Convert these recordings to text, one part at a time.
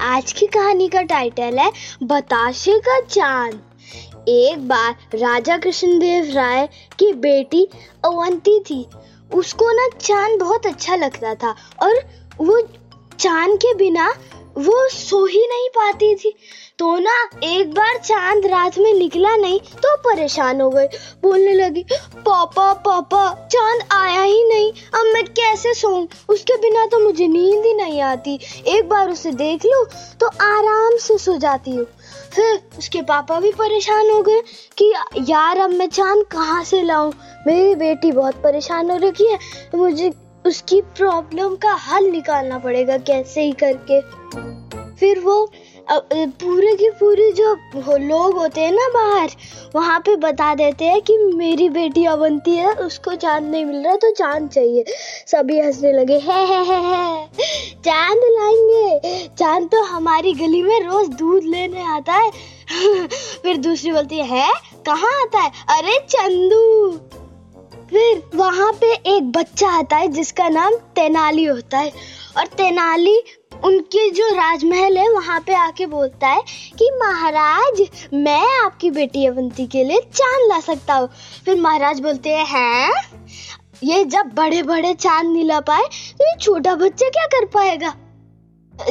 आज की कहानी का टाइटल है, बताशे का चाँद। एक बार राजा कृष्णदेव राय की बेटी अवंती थी। उसको ना चाँद बहुत अच्छा लगता था और वो चाँद के बिना वो सो ही नहीं पाती थी। तो ना, एक बार चाँद रात में निकला नहीं तो परेशान हो गई। बोलने लगी, पापा पापा, चाँद आया ही नहीं। अब मैं कैसे सोऊं? उसके बिना तो मुझे नींद ही नहीं आती। एक बार उसे देख लूँ तो आराम से सो जाती हूँ। फिर उसके पापा भी परेशान हो गए कि, यार, अब मैं चाँद कहाँ से लाऊं? मेरी बेटी बहुत परेशान हो रखी है। मुझे उसकी प्रॉब्लम का हल निकालना पड़ेगा कैसे ही करके। फिर वो पूरे की पूरी जो लोग होते हैं ना बाहर वहाँ पे बता देते हैं कि मेरी बेटी अवंती है उसको चाँद नहीं मिल रहा तो चाँद चाहिए। सभी हंसने लगे है है है है चाँद लाएँगे। चाँद तो हमारी गली में रोज दूध लेने आता है। फिर दूसरी बोलती है, है? कहाँ आता है? अरे चंदू। फिर वहाँ पे एक बच्चा आता है, जिसका नाम तेनाली होता है। और तेनाली, उनके जो राजमहल है, वहाँ पे आके बोलता है कि, महाराज, मैं आपकी बेटी अवंती के लिए चाँद ला सकता हूँ। फिर महाराज बोलते हैं हैं? ये जब बड़े बड़े चाँद नहीं ला पाए तो ये छोटा बच्चा क्या कर पाएगा?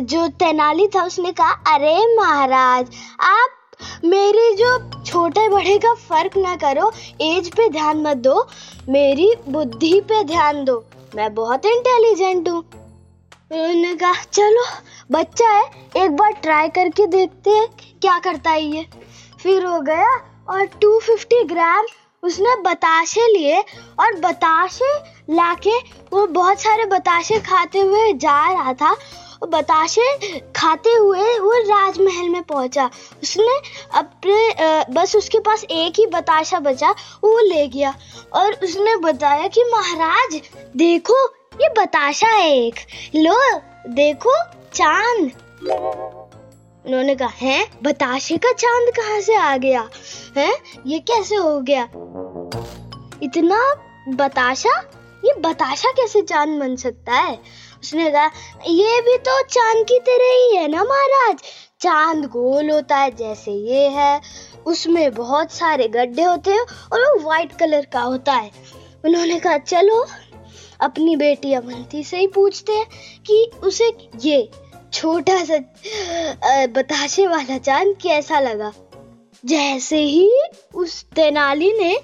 जो तेनाली था, उसने कहा, अरे महाराज, आप मेरे जो छोटे बड़े का फ़र्क ना करो एज पे ध्यान मत दो, मेरी बुद्धि पे ध्यान दो। मैं बहुत इंटेलिजेंट हूँ। उन्होंने कहा, चलो, बच्चा है, एक बार ट्राई करके देखते हैं क्या करता है ये। फिर हो गया, और 250 ग्राम उसने बताशे लिए, और बताशे लाके वो बहुत सारे बताशे खाते हुए जा रहा था बताशे खाते हुए वो राजमहल में पहुँचा। उसने अपने बस उसके पास एक ही बताशा बचा, वो ले गया। और उसने बताया कि, महाराज, देखो, ये बताशा है एक। लो, देखो, चाँद। उन्होंने कहा, है? बताशे का चाँद कहाँ से आ गया? है? ये कैसे हो गया? इतना बताशा? ये बताशा कैसे चाँद बन सकता है? उसने कहा ये भी तो चाँद की तरह ही है ना महाराज? चाँद गोल होता है जैसे ये है। उसमें बहुत सारे गड्ढे होते हैं और वो व्हाइट कलर का होता है। उन्होंने कहा, चलो। अपनी बेटी अवंती से ही पूछते हैं कि उसे ये छोटा सा बताशे वाला चाँद कैसा लगा? जैसे ही उस तेनाली ने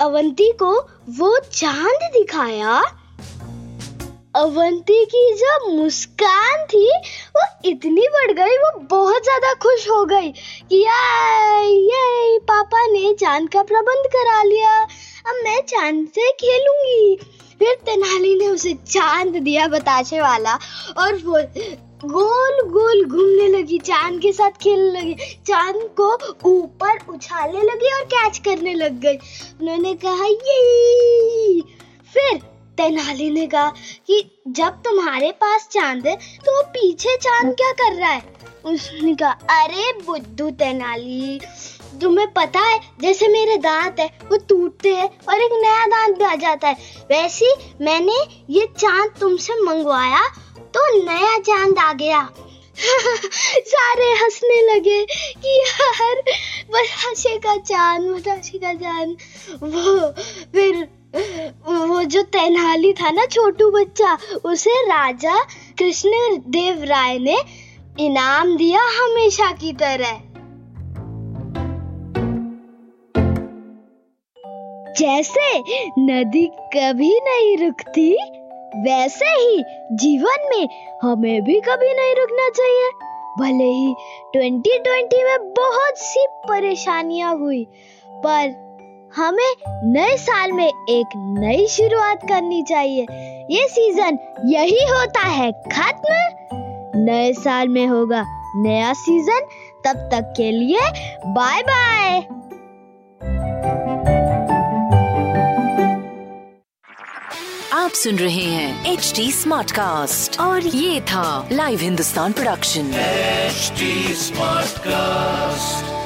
अवंती को वो चाँद दिखाया अवंती की जो मुस्कान थी, वो इतनी बढ़ गई, वो बहुत ज़्यादा खुश हो गई कि ये पापा ने चाँद का प्रबंध करा लिया। अब मैं चाँद से खेलूँगी। फिर तेनाली ने उसे चाँद दिया बताशे वाला और वो गोल गोल घूमने लगी, चाँद के साथ खेलने लगी, चाँद को ऊपर उछालने लगी और कैच करने लग गई। उन्होंने कहा ये फिर तेनाली ने कहा कि जब तुम्हारे पास चाँद है तो वो पीछे चाँद क्या कर रहा है? उसने कहा, अरे बुद्धू तेनाली, तुम्हें पता है, जैसे मेरे दांत है, वो टूटते हैं और एक नया दांत भी आ जाता है। वैसे मैंने ये चाँद तुमसे मंगवाया तो नया चाँद आ गया। सारे हंसने लगे कि यार बताशे का चाँद बताशे का चाँद। वो फिर वो जो तेनाली था ना छोटू बच्चा, उसे राजा कृष्ण देव राय ने इनाम दिया हमेशा की तरह। जैसे नदी कभी नहीं रुकती, वैसे ही जीवन में हमें भी कभी नहीं रुकना चाहिए। भले ही 2020 में बहुत सी परेशानियाँ हुई, पर हमें नए साल में एक नई शुरुआत करनी चाहिए। ये सीज़न यही होता है खत्म। नए साल में होगा नया सीज़न तब तक के लिए बाय बाय आप सुन रहे हैं एच डी स्मार्ट कास्ट और ये था live Hindustan production HD Smartcast.